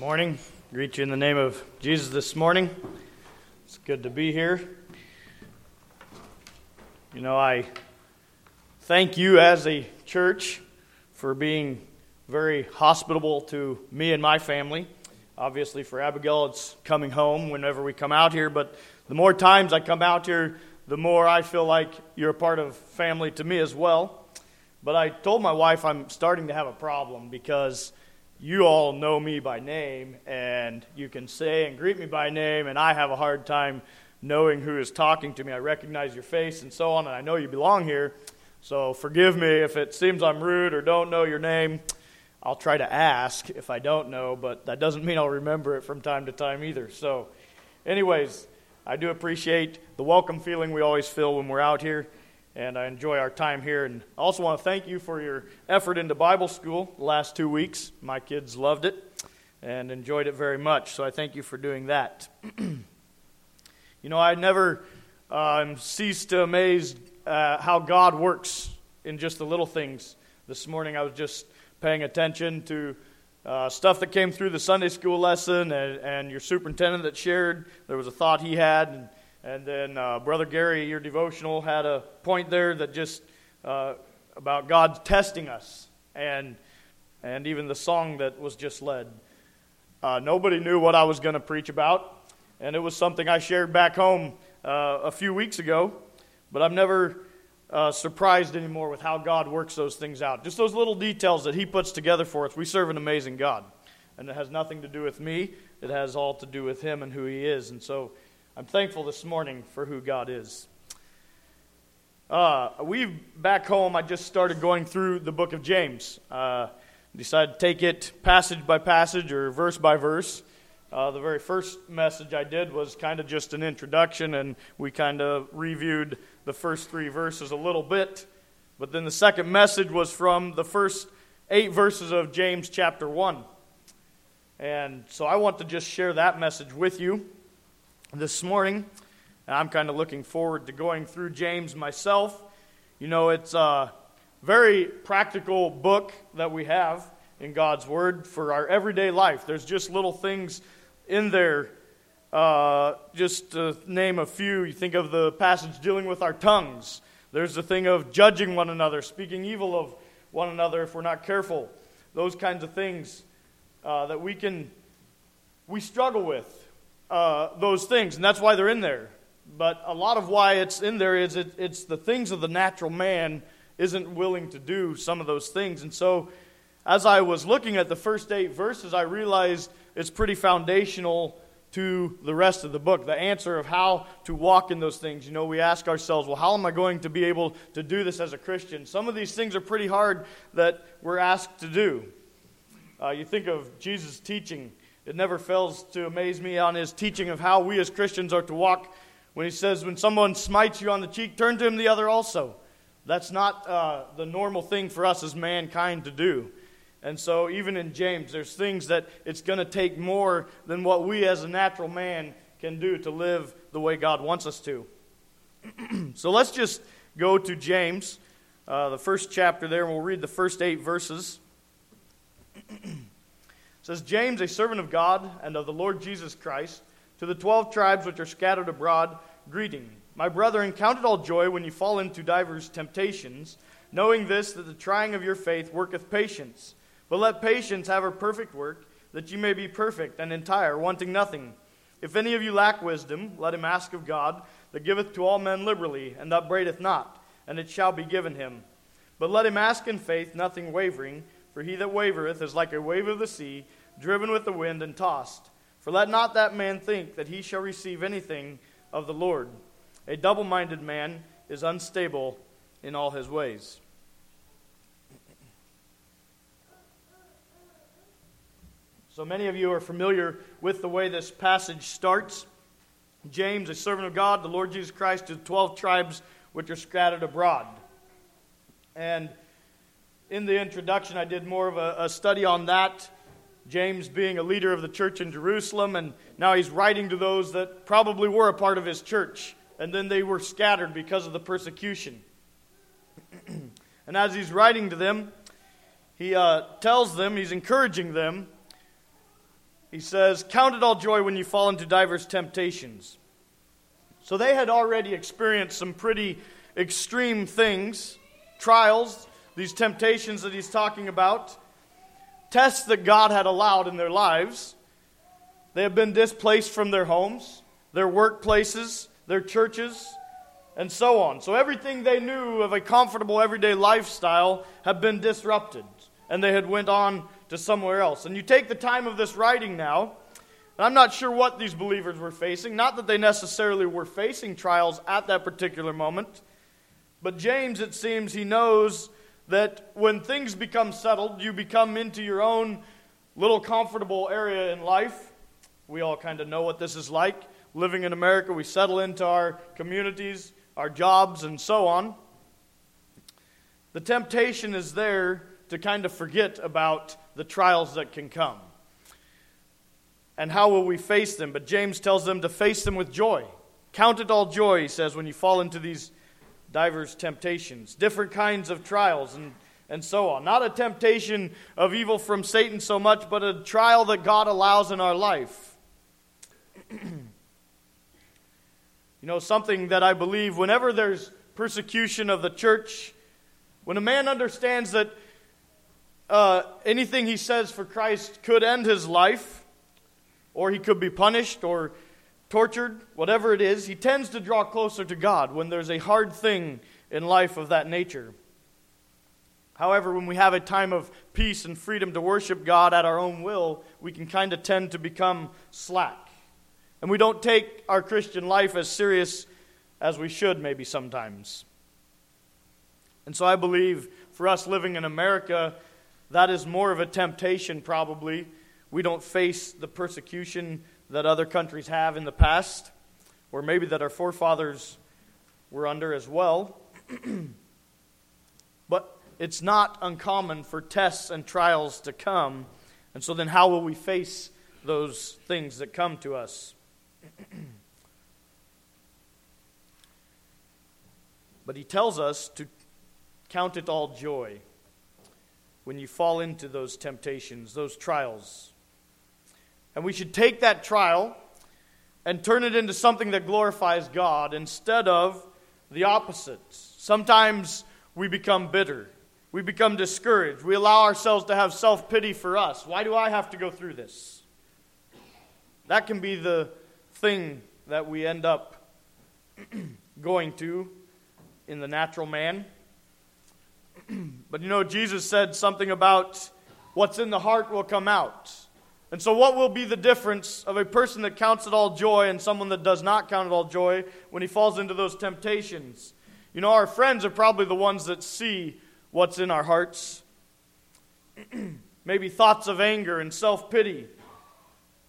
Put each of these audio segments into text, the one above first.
morning. Greet you in the name of Jesus this morning. It's good to be here. You know, I thank you as a church for being very hospitable to me and my family. Obviously, for Abigail, it's coming home whenever we come out here, but the more times I come out here, the more I feel like you're a part of family to me as well. But I told my wife I'm starting to have a problem because you all know me by name, and you can say and greet me by name, and I have a hard time knowing who is talking to me. I recognize your face and so on, and I know you belong here. So forgive me if it seems I'm rude or don't know your name. I'll try to ask if I don't know, but that doesn't mean I'll remember it from time to time either. So, anyways, I do appreciate the welcome feeling we always feel when we're out here and I enjoy our time here. And I also want to thank you for your effort into Bible school the last two weeks. My kids loved it and enjoyed it very much, so I thank you for doing that. you know, I never um, cease to amaze uh, how God works in just the little things. This morning I was just paying attention to uh, stuff that came through the Sunday school lesson and, and your superintendent that shared. There was a thought he had. And, and then uh, Brother Gary, your devotional, had a point there that just uh, about God testing us, and and even the song that was just led. Uh, nobody knew what I was going to preach about, and it was something I shared back home uh, a few weeks ago. But I'm never uh, surprised anymore with how God works those things out. Just those little details that He puts together for us. We serve an amazing God, and it has nothing to do with me. It has all to do with Him and who He is, and so. I'm thankful this morning for who God is. Uh, we back home. I just started going through the book of James. Uh, decided to take it passage by passage or verse by verse. Uh, the very first message I did was kind of just an introduction, and we kind of reviewed the first three verses a little bit. But then the second message was from the first eight verses of James chapter 1. And so I want to just share that message with you this morning. I'm kind of looking forward to going through James myself. You know, it's a very practical book that we have in God's Word for our everyday life. There's just little things in there. Uh, just to name a few, you think of the passage dealing with our tongues. There's the thing of judging one another, speaking evil of one another if we're not careful. Those kinds of things uh, that we can we struggle with uh, those things, and that's why they're in there. But a lot of why it's in there is it, it's the things of the natural man isn't willing to do some of those things. And so, as I was looking at the first eight verses, I realized it's pretty foundational to the rest of the book. The answer of how to walk in those things. You know, we ask ourselves, well, how am I going to be able to do this as a Christian? Some of these things are pretty hard that we're asked to do. Uh, you think of Jesus' teaching it never fails to amaze me on his teaching of how we as Christians are to walk when he says, When someone smites you on the cheek, turn to him the other also. That's not uh, the normal thing for us as mankind to do. And so, even in James, there's things that it's going to take more than what we as a natural man can do to live the way God wants us to. so, let's just go to James, uh, the first chapter there, and we'll read the first eight verses. says James, a servant of God and of the Lord Jesus Christ, to the twelve tribes which are scattered abroad, greeting. My brethren, count it all joy when you fall into divers temptations, knowing this, that the trying of your faith worketh patience. But let patience have her perfect work, that you may be perfect and entire, wanting nothing. If any of you lack wisdom, let him ask of God, that giveth to all men liberally, and upbraideth not, and it shall be given him. But let him ask in faith, nothing wavering, for he that wavereth is like a wave of the sea driven with the wind and tossed. For let not that man think that he shall receive anything of the Lord. A double minded man is unstable in all his ways. So many of you are familiar with the way this passage starts. James, a servant of God, the Lord Jesus Christ, to the 12 tribes which are scattered abroad. And in the introduction, I did more of a, a study on that James being a leader of the church in Jerusalem, and now he's writing to those that probably were a part of his church, and then they were scattered because of the persecution. and as he's writing to them, he uh, tells them, he's encouraging them he says, Count it all joy when you fall into diverse temptations. So they had already experienced some pretty extreme things, trials, these temptations that he's talking about, tests that God had allowed in their lives. They have been displaced from their homes, their workplaces, their churches, and so on. So everything they knew of a comfortable everyday lifestyle had been disrupted, and they had went on to somewhere else. And you take the time of this writing now, and I'm not sure what these believers were facing, not that they necessarily were facing trials at that particular moment, but James it seems he knows that when things become settled, you become into your own little comfortable area in life. We all kind of know what this is like. Living in America, we settle into our communities, our jobs, and so on. The temptation is there to kind of forget about the trials that can come. And how will we face them? But James tells them to face them with joy. Count it all joy, he says, when you fall into these diverse temptations, different kinds of trials, and, and so on. Not a temptation of evil from Satan so much, but a trial that God allows in our life. you know, something that I believe whenever there's persecution of the church, when a man understands that uh, anything he says for Christ could end his life, or he could be punished, or tortured, whatever it is, he tends to draw closer to God when there's a hard thing in life of that nature. However, when we have a time of peace and freedom to worship God at our own will, we can kind of tend to become slack. And we don't take our Christian life as serious as we should, maybe sometimes. And so I believe for us living in America, that is more of a temptation, probably. We don't face the persecution that other countries have in the past, or maybe that our forefathers were under as well. but it's not uncommon for tests and trials to come. And so then, how will we face those things that come to us? but he tells us to count it all joy when you fall into those temptations, those trials. And we should take that trial and turn it into something that glorifies God instead of the opposites. Sometimes we become bitter. We become discouraged. We allow ourselves to have self pity for us. Why do I have to go through this? That can be the thing that we end up going to in the natural man. but you know, Jesus said something about what's in the heart will come out. And so, what will be the difference of a person that counts it all joy and someone that does not count it all joy when he falls into those temptations? You know, our friends are probably the ones that see what's in our hearts. Maybe thoughts of anger and self pity.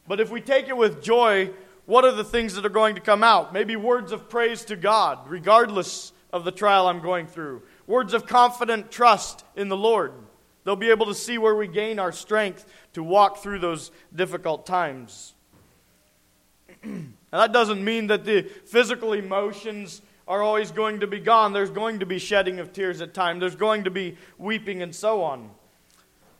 But if we take it with joy, what are the things that are going to come out? Maybe words of praise to God, regardless of the trial I'm going through. Words of confident trust in the Lord. They'll be able to see where we gain our strength to walk through those difficult times. and that doesn't mean that the physical emotions are always going to be gone. There's going to be shedding of tears at times, there's going to be weeping and so on.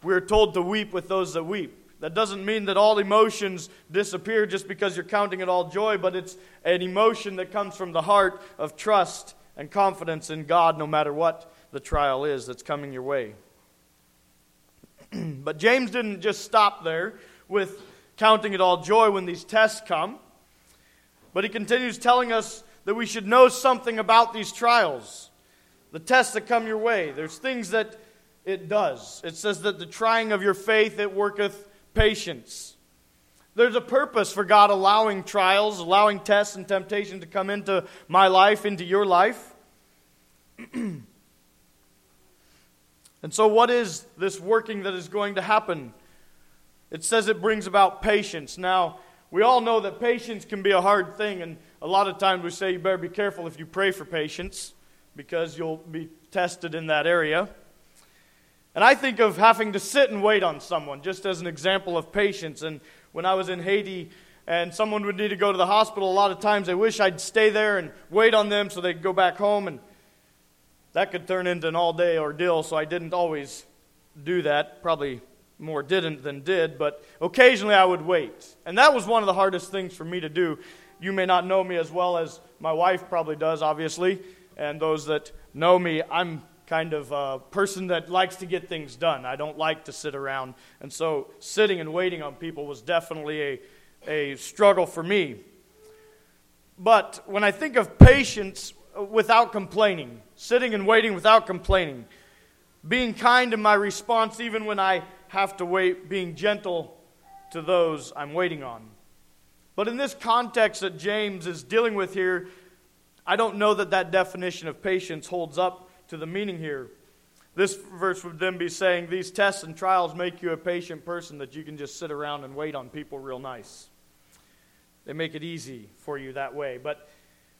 We're told to weep with those that weep. That doesn't mean that all emotions disappear just because you're counting it all joy, but it's an emotion that comes from the heart of trust and confidence in God no matter what the trial is that's coming your way. but James didn't just stop there with counting it all joy when these tests come, but he continues telling us that we should know something about these trials, the tests that come your way. There's things that it does. It says that the trying of your faith it worketh patience. There's a purpose for God allowing trials, allowing tests and temptation to come into my life, into your life. And so, what is this working that is going to happen? It says it brings about patience. Now, we all know that patience can be a hard thing, and a lot of times we say you better be careful if you pray for patience because you'll be tested in that area. And I think of having to sit and wait on someone just as an example of patience. And when I was in Haiti and someone would need to go to the hospital, a lot of times I wish I'd stay there and wait on them so they'd go back home. And that could turn into an all day ordeal, so I didn't always do that. Probably more didn't than did, but occasionally I would wait. And that was one of the hardest things for me to do. You may not know me as well as my wife probably does, obviously, and those that know me, I'm kind of a person that likes to get things done. I don't like to sit around. And so sitting and waiting on people was definitely a, a struggle for me. But when I think of patience without complaining, sitting and waiting without complaining, being kind in my response even when I have to wait, being gentle to those I'm waiting on. But in this context that James is dealing with here, I don't know that that definition of patience holds up to the meaning here. This verse would then be saying these tests and trials make you a patient person that you can just sit around and wait on people real nice. They make it easy for you that way. But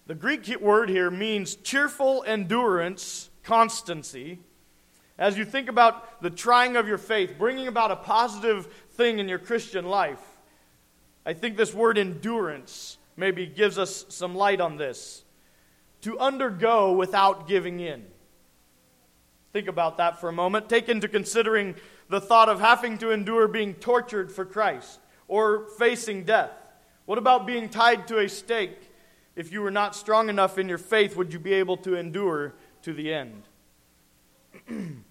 the Greek word here means cheerful endurance, constancy. As you think about the trying of your faith, bringing about a positive thing in your Christian life, I think this word endurance maybe gives us some light on this. To undergo without giving in. Think about that for a moment. Take into considering the thought of having to endure being tortured for Christ or facing death. What about being tied to a stake? If you were not strong enough in your faith, would you be able to endure to the end?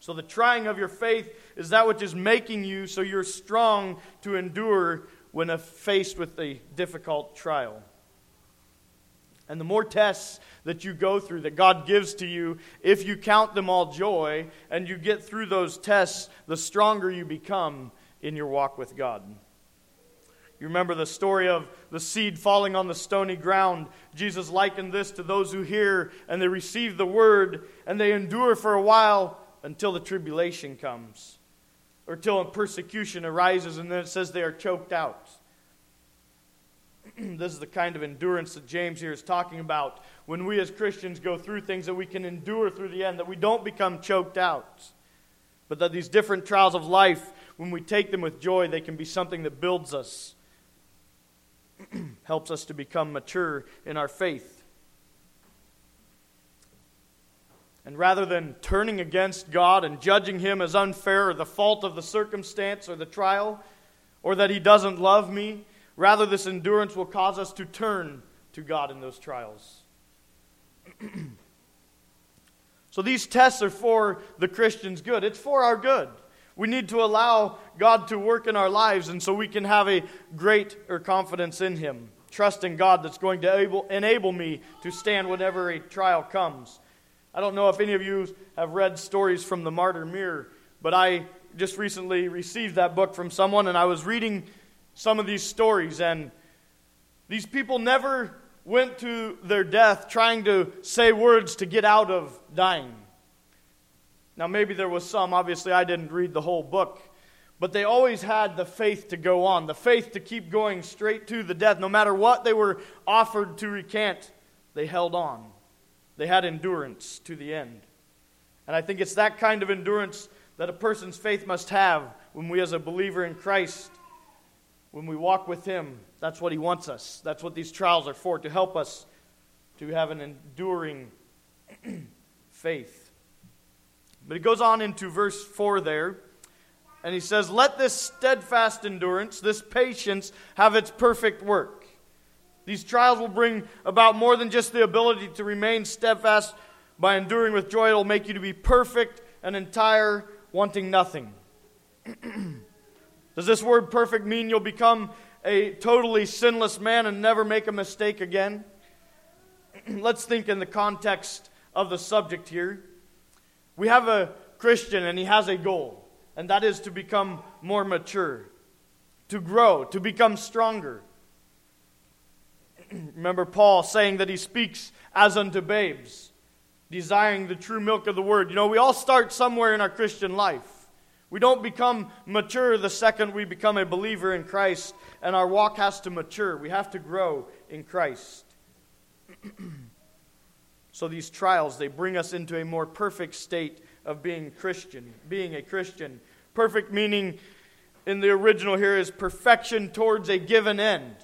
so, the trying of your faith is that which is making you so you're strong to endure when faced with a difficult trial. And the more tests that you go through, that God gives to you, if you count them all joy and you get through those tests, the stronger you become in your walk with God. You remember the story of the seed falling on the stony ground. Jesus likened this to those who hear and they receive the word and they endure for a while until the tribulation comes or till a persecution arises and then it says they are choked out. this is the kind of endurance that James here is talking about. When we as Christians go through things that we can endure through the end, that we don't become choked out. But that these different trials of life, when we take them with joy, they can be something that builds us, helps us to become mature in our faith. And rather than turning against God and judging Him as unfair or the fault of the circumstance or the trial, or that He doesn't love me, Rather, this endurance will cause us to turn to God in those trials. so these tests are for the Christian's good, it's for our good. We need to allow God to work in our lives, and so we can have a greater confidence in Him, Trust in God that's going to able, enable me to stand whenever a trial comes. I don't know if any of you have read stories from the Martyr Mirror, but I just recently received that book from someone, and I was reading some of these stories, and these people never went to their death trying to say words to get out of dying. Now, maybe there was some. Obviously, I didn't read the whole book. But they always had the faith to go on, the faith to keep going straight to the death. No matter what they were offered to recant, they held on. They had endurance to the end. And I think it's that kind of endurance that a person's faith must have when we, as a believer in Christ, when we walk with Him, that's what He wants us. That's what these trials are for, to help us to have an enduring faith. But it goes on into verse 4 there, and he says, Let this steadfast endurance, this patience, have its perfect work. These trials will bring about more than just the ability to remain steadfast by enduring with joy. It will make you to be perfect and entire, wanting nothing. Does this word perfect mean you'll become a totally sinless man and never make a mistake again? Let's think in the context of the subject here. We have a Christian and he has a goal, and that is to become more mature, to grow, to become stronger. Remember Paul saying that he speaks as unto babes, desiring the true milk of the word. You know, we all start somewhere in our Christian life. We don't become mature the second we become a believer in Christ, and our walk has to mature. We have to grow in Christ. so these trials, they bring us into a more perfect state of being Christian, being a Christian. Perfect meaning in the original here is perfection towards a given end.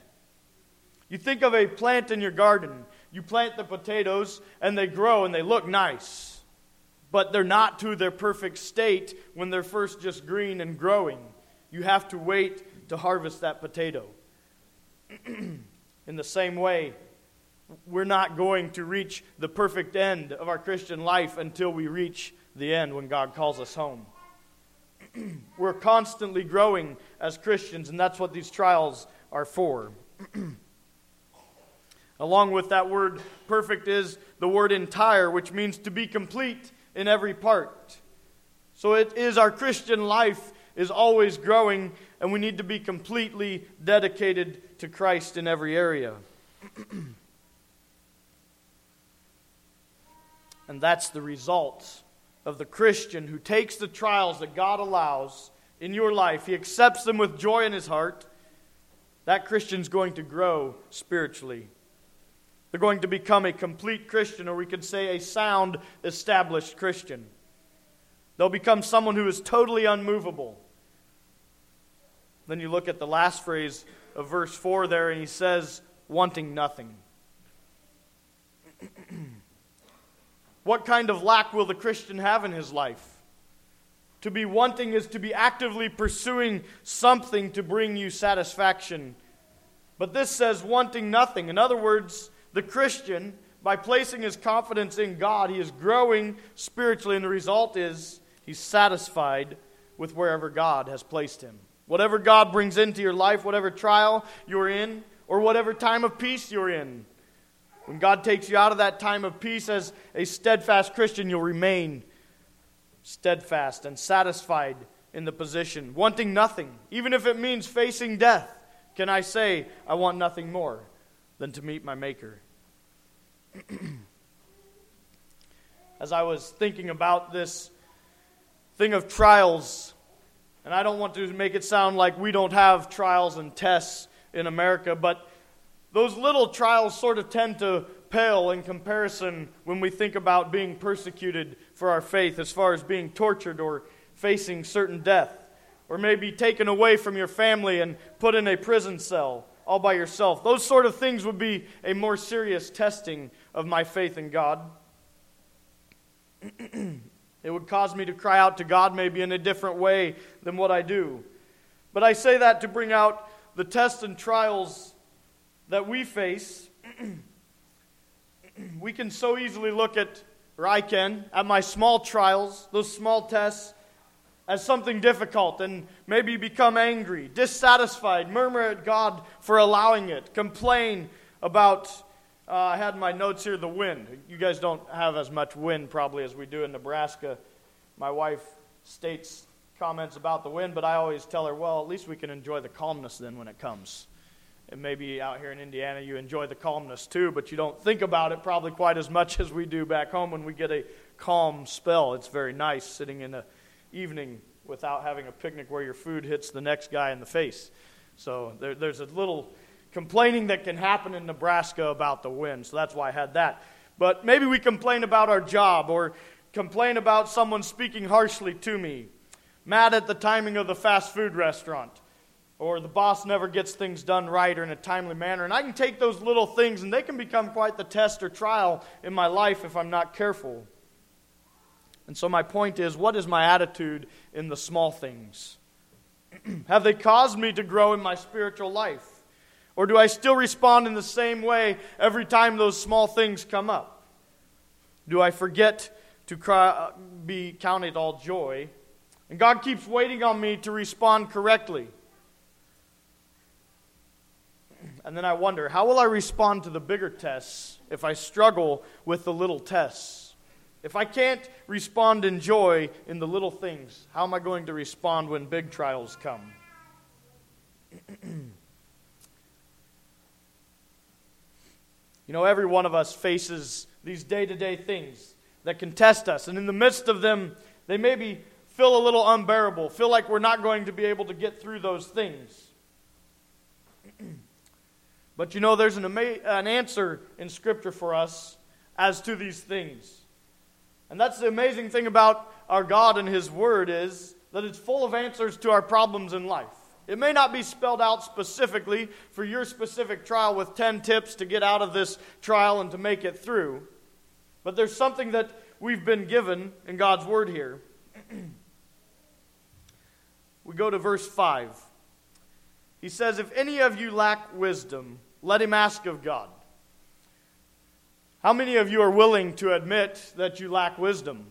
You think of a plant in your garden. You plant the potatoes and they grow and they look nice. but they're not to their perfect state when they're first just green and growing. You have to wait to harvest that potato. In the same way, we're not going to reach the perfect end of our Christian life until we reach the end when God calls us home. we're constantly growing as Christians, and that's what these trials are for. Along with that word perfect is the word entire, which means to be complete in every part. So it is our Christian life is always growing, and we need to be completely dedicated to Christ in every area. and that's the result of the Christian who takes the trials that God allows in your life, he accepts them with joy in his heart. That Christian's going to grow spiritually. They're going to become a complete Christian, or we could say a sound, established Christian. They'll become someone who is totally unmovable. Then you look at the last phrase of verse 4 there, and he says, wanting nothing. What kind of lack will the Christian have in his life? To be wanting is to be actively pursuing something to bring you satisfaction. But this says wanting nothing. In other words, the Christian, by placing his confidence in God, he is growing spiritually, and the result is he's satisfied with wherever God has placed him. Whatever God brings into your life, whatever trial you're in, or whatever time of peace you're in, when God takes you out of that time of peace as a steadfast Christian, you'll remain steadfast and satisfied in the position, wanting nothing, even if it means facing death. Can I say, I want nothing more than to meet my Maker? As I was thinking about this thing of trials, and I don't want to make it sound like we don't have trials and tests in America, but those little trials sort of tend to pale in comparison when we think about being persecuted for our faith, as far as being tortured or facing certain death, or maybe taken away from your family and put in a prison cell all by yourself. Those sort of things would be a more serious testing of my faith in God. It would cause me to cry out to God maybe in a different way than what I do. But I say that to bring out the tests and trials that we face. we can so easily look at, or I can, at my small trials, those small tests, as something difficult and maybe become angry, dissatisfied, murmur at God for allowing it, complain about uh, I had my notes here the wind. You guys don't have as much wind probably as we do in Nebraska. My wife states comments about the wind, but I always tell her, well, at least we can enjoy the calmness then when it comes. And maybe out here in Indiana you enjoy the calmness too, but you don't think about it probably quite as much as we do back home when we get a calm spell. It's very nice sitting in the evening without having a picnic where your food hits the next guy in the face. So there, there's a little complaining that can happen in Nebraska about the wind. So that's why I had that. But maybe we complain about our job or complain about someone speaking harshly to me, mad at the timing of the fast food restaurant, or the boss never gets things done right or in a timely manner. And I can take those little things and they can become quite the test or trial in my life if I'm not careful. And so, my point is what is my attitude in the small things? Have they caused me to grow in my spiritual life? Or do I still respond in the same way every time those small things come up? Do I forget to cry, uh, be counted all joy? And God keeps waiting on me to respond correctly. And then I wonder, how will I respond to the bigger tests if I struggle with the little tests? If I can't respond in joy in the little things, how am I going to respond when big trials come? You know, every one of us faces these day to day things that can test us. And in the midst of them, they maybe feel a little unbearable, feel like we're not going to be able to get through those things. But you know, there's an, ama- an answer in Scripture for us as to these things. And that's the amazing thing about our God and His Word is that it's full of answers to our problems in life. It may not be spelled out specifically for your specific trial with 10 tips to get out of this trial and to make it through, but there's something that we've been given in God's Word here. we go to verse 5. He says, If any of you lack wisdom, let him ask of God. How many of you are willing to admit that you lack wisdom?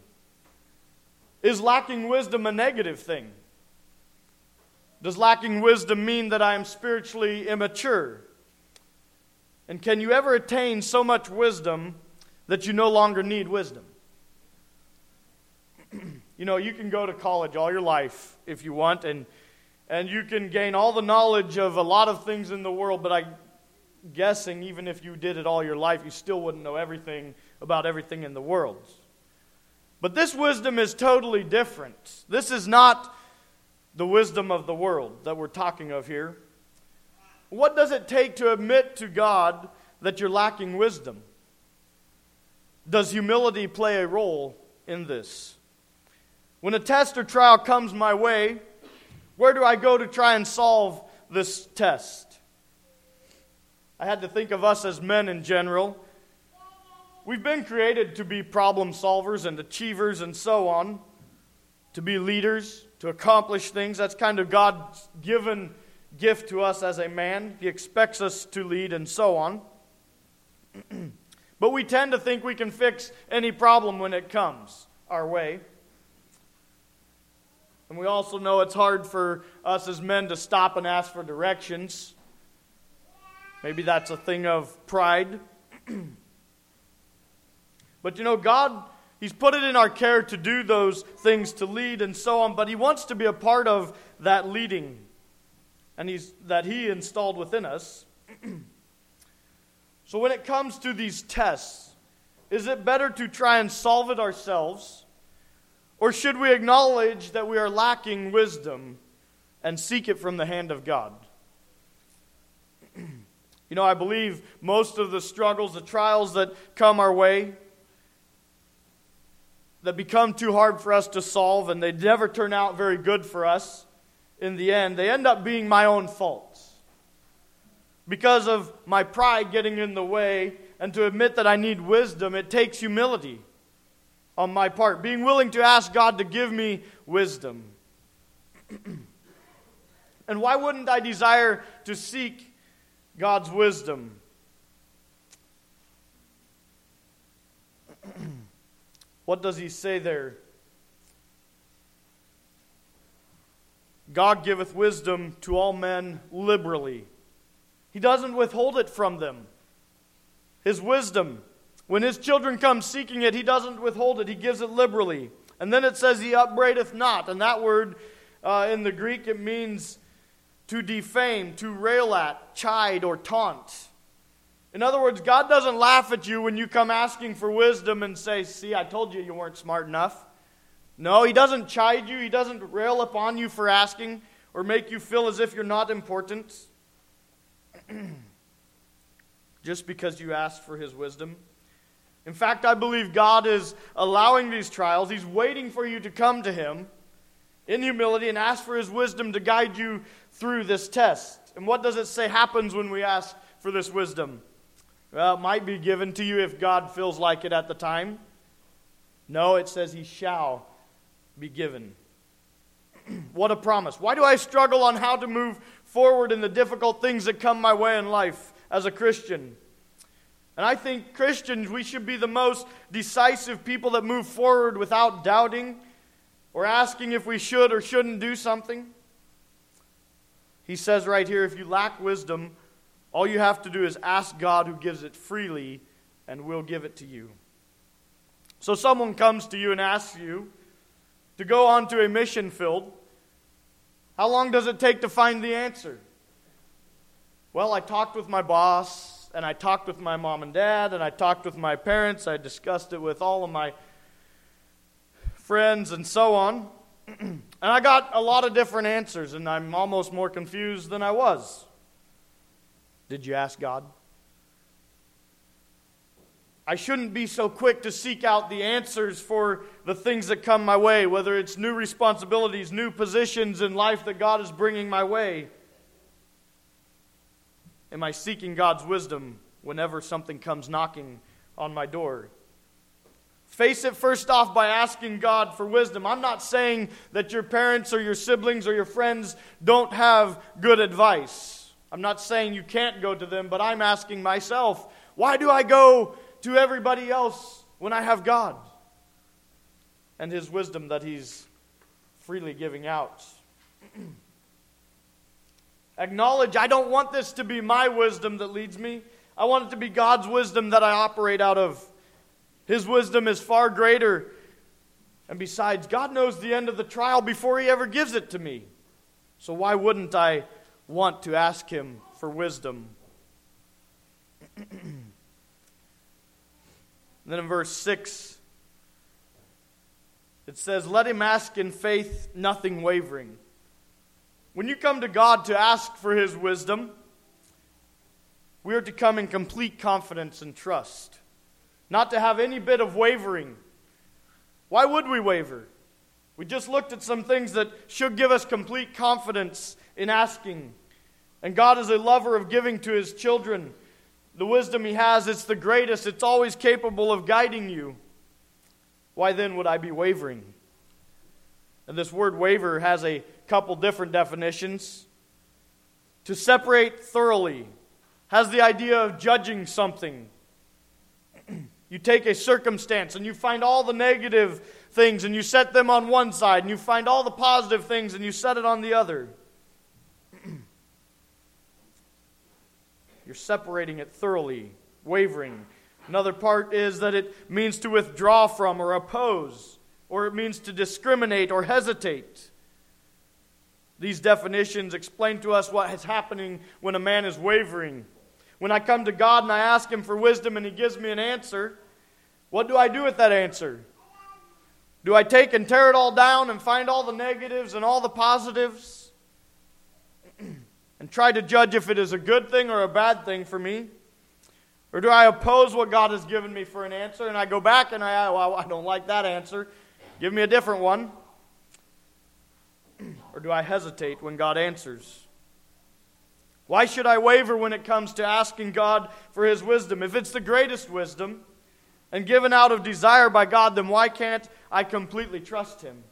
Is lacking wisdom a negative thing? Does lacking wisdom mean that I am spiritually immature? And can you ever attain so much wisdom that you no longer need wisdom? you know, you can go to college all your life if you want, and, and you can gain all the knowledge of a lot of things in the world, but I'm guessing even if you did it all your life, you still wouldn't know everything about everything in the world. But this wisdom is totally different. This is not the wisdom of the world that we're talking of here. What does it take to admit to God that you're lacking wisdom? Does humility play a role in this? When a test or trial comes my way, where do I go to try and solve this test? I had to think of us as men in general. We've been created to be problem solvers and achievers and so on, to be leaders, to accomplish things. That's kind of God's given gift to us as a man. He expects us to lead and so on. but we tend to think we can fix any problem when it comes our way. And we also know it's hard for us as men to stop and ask for directions. Maybe that's a thing of pride. but you know, God, He's put it in our care to do those things, to lead and so on, but He wants to be a part of that leading and he's, that He installed within us. so, when it comes to these tests, is it better to try and solve it ourselves? Or should we acknowledge that we are lacking wisdom and seek it from the hand of God? you know, I believe most of the struggles, the trials that come our way, that become too hard for us to solve and they never turn out very good for us in the end, they end up being my own faults. Because of my pride getting in the way, and to admit that I need wisdom, it takes humility on my part. Being willing to ask God to give me wisdom. and why wouldn't I desire to seek God's wisdom? what does he say there? God giveth wisdom to all men liberally. He doesn't withhold it from them. His wisdom, when his children come seeking it, he doesn't withhold it, he gives it liberally. And then it says, He upbraideth not. And that word uh, in the Greek, it means to defame, to rail at, chide, or taunt. In other words, God doesn't laugh at you when you come asking for wisdom and say, See, I told you you weren't smart enough. No, he doesn't chide you, he doesn't rail upon you for asking or make you feel as if you're not important just because you asked for his wisdom. In fact, I believe God is allowing these trials. He's waiting for you to come to him in humility and ask for his wisdom to guide you through this test. And what does it say happens when we ask for this wisdom? Well, it might be given to you if God feels like it at the time. No, it says he shall be given. what a promise. Why do I struggle on how to move forward in the difficult things that come my way in life as a Christian? And I think Christians, we should be the most decisive people that move forward without doubting or asking if we should or shouldn't do something. He says right here if you lack wisdom, all you have to do is ask God who gives it freely, and will give it to you. So someone comes to you and asks you, to go onto a mission field, how long does it take to find the answer? Well, I talked with my boss, and I talked with my mom and dad, and I talked with my parents. I discussed it with all of my friends, and so on. and I got a lot of different answers, and I'm almost more confused than I was. Did you ask God? I shouldn't be so quick to seek out the answers for the things that come my way, whether it's new responsibilities, new positions in life that God is bringing my way. Am I seeking God's wisdom whenever something comes knocking on my door? Face it first off by asking God for wisdom. I'm not saying that your parents or your siblings or your friends don't have good advice. I'm not saying you can't go to them, but I'm asking myself, why do I go to everybody else when I have God and His wisdom that He's freely giving out? Acknowledge, I don't want this to be my wisdom that leads me. I want it to be God's wisdom that I operate out of. His wisdom is far greater. And besides, God knows the end of the trial before He ever gives it to me. So why wouldn't I want to ask Him for wisdom? then in verse 6, it says, Let him ask in faith, nothing wavering. When you come to God to ask for His wisdom, we are to come in complete confidence and trust not to have any bit of wavering. Why would we waver? We just looked at some things that should give us complete confidence in asking. And God is a lover of giving to his children. The wisdom he has, it's the greatest, it's always capable of guiding you. Why then would I be wavering? And this word waver has a couple different definitions. To separate thoroughly has the idea of judging something you take a circumstance and you find all the negative things and you set them on one side, and you find all the positive things and you set it on the other. You're separating it thoroughly, wavering. Another part is that it means to withdraw from or oppose, or it means to discriminate or hesitate. These definitions explain to us what is happening when a man is wavering. When I come to God and I ask Him for wisdom and He gives me an answer, what do I do with that answer? Do I take and tear it all down and find all the negatives and all the positives? and try to judge if it is a good thing or a bad thing for me? Or do I oppose what God has given me for an answer and I go back and I, well, I don't like that answer. Give me a different one. or do I hesitate when God answers? Why should I waver when it comes to asking God for His wisdom? If it's the greatest wisdom, and given out of desire by God, then why can't I completely trust Him?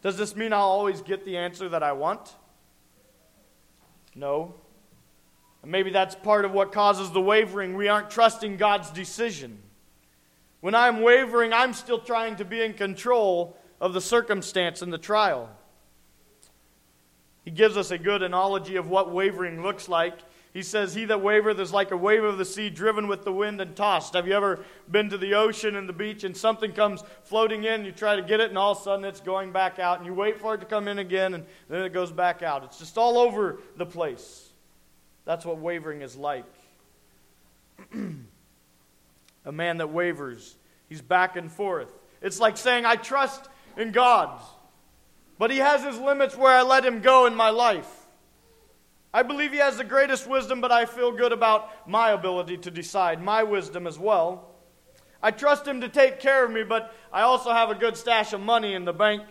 Does this mean I'll always get the answer that I want? No. And maybe that's part of what causes the wavering. We aren't trusting God's decision. When I'm wavering, I'm still trying to be in control of the circumstance and the trial. He gives us a good analogy of what wavering looks like he says, He that wavereth is like a wave of the sea driven with the wind and tossed. Have you ever been to the ocean and the beach and something comes floating in, you try to get it, and all of a sudden it's going back out, and you wait for it to come in again, and then it goes back out? It's just all over the place. That's what wavering is like. a man that wavers, he's back and forth. It's like saying, I trust in God, but he has his limits where I let him go in my life. I believe he has the greatest wisdom, but I feel good about my ability to decide, my wisdom as well. I trust him to take care of me, but I also have a good stash of money in the bank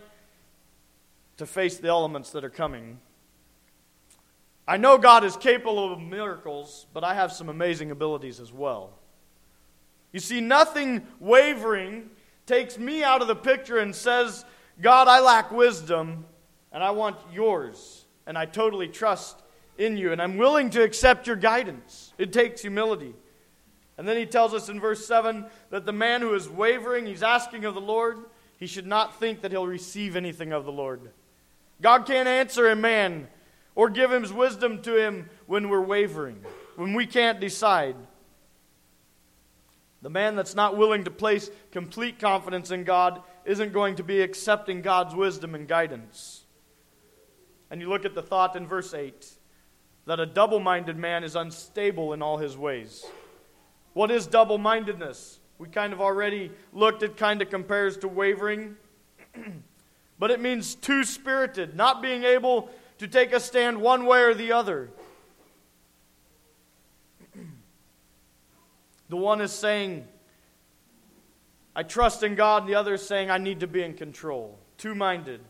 to face the elements that are coming. I know God is capable of miracles, but I have some amazing abilities as well. You see, nothing wavering takes me out of the picture and says, God, I lack wisdom, and I want yours, and I totally trust in you, and I'm willing to accept your guidance. It takes humility. And then he tells us in verse 7 that the man who is wavering, he's asking of the Lord, he should not think that he'll receive anything of the Lord. God can't answer a man or give him wisdom to him when we're wavering, when we can't decide. The man that's not willing to place complete confidence in God isn't going to be accepting God's wisdom and guidance. And you look at the thought in verse 8 that a double minded man is unstable in all his ways. What is double mindedness? We kind of already looked, it kind of compares to wavering. but it means two spirited, not being able to take a stand one way or the other. The one is saying, I trust in God, and the other is saying, I need to be in control. Two minded.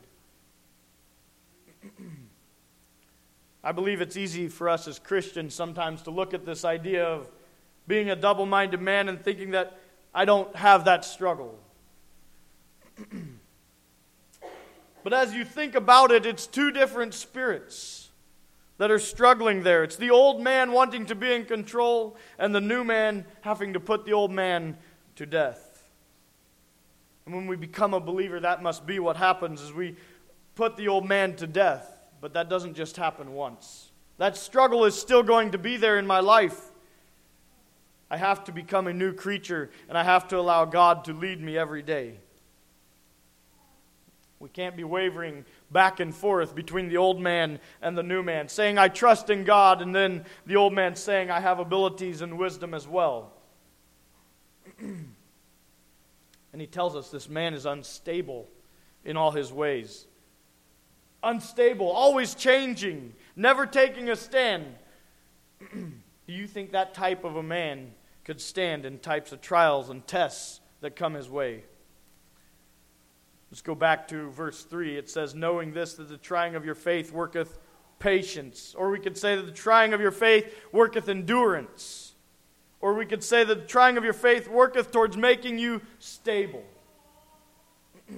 I believe it's easy for us as Christians sometimes to look at this idea of being a double minded man and thinking that I don't have that struggle. but as you think about it, it's two different spirits that are struggling there. It's the old man wanting to be in control, and the new man having to put the old man to death. And when we become a believer, that must be what happens is we put the old man to death. But that doesn't just happen once. That struggle is still going to be there in my life. I have to become a new creature, and I have to allow God to lead me every day. We can't be wavering back and forth between the old man and the new man, saying, I trust in God, and then the old man saying, I have abilities and wisdom as well. and he tells us this man is unstable in all his ways. Unstable, always changing, never taking a stand. Do you think that type of a man could stand in types of trials and tests that come his way? Let's go back to verse 3. It says, Knowing this, that the trying of your faith worketh patience. Or we could say that the trying of your faith worketh endurance. Or we could say that the trying of your faith worketh towards making you stable.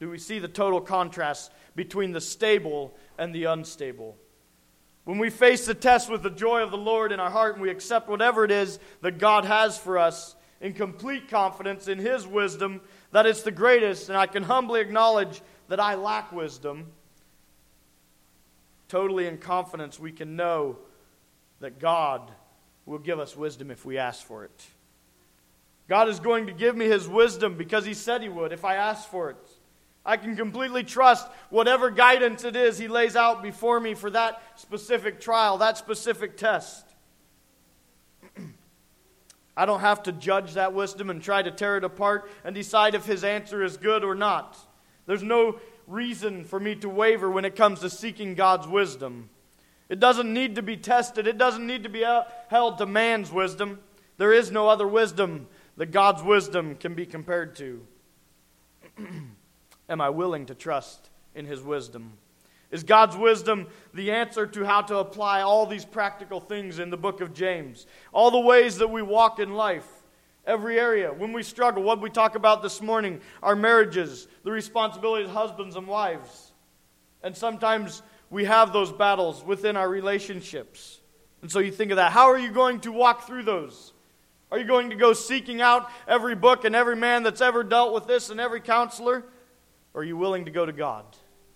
Do we see the total contrast between the stable and the unstable? When we face the test with the joy of the Lord in our heart and we accept whatever it is that God has for us in complete confidence in His wisdom, that it's the greatest, and I can humbly acknowledge that I lack wisdom, totally in confidence, we can know that God will give us wisdom if we ask for it. God is going to give me His wisdom because He said He would if I ask for it. I can completely trust whatever guidance it is He lays out before me for that specific trial, that specific test. I don't have to judge that wisdom and try to tear it apart and decide if His answer is good or not. There's no reason for me to waver when it comes to seeking God's wisdom. It doesn't need to be tested, it doesn't need to be uh, held to man's wisdom. There is no other wisdom that God's wisdom can be compared to. Am I willing to trust in His wisdom? Is God's wisdom the answer to how to apply all these practical things in the book of James? All the ways that we walk in life, every area. When we struggle, what we talk about this morning, our marriages, the responsibilities of husbands and wives. And sometimes we have those battles within our relationships. And so you think of that. How are you going to walk through those? Are you going to go seeking out every book and every man that's ever dealt with this and every counselor? Or are you willing to go to God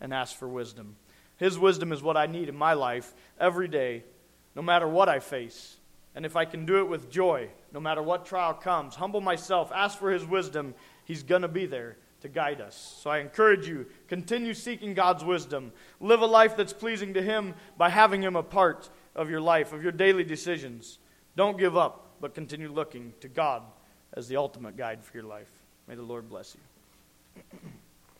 and ask for wisdom? His wisdom is what I need in my life every day, no matter what I face. And if I can do it with joy, no matter what trial comes, humble myself, ask for His wisdom, He's going to be there to guide us. So I encourage you, continue seeking God's wisdom. Live a life that's pleasing to Him by having Him a part of your life, of your daily decisions. Don't give up, but continue looking to God as the ultimate guide for your life. May the Lord bless you.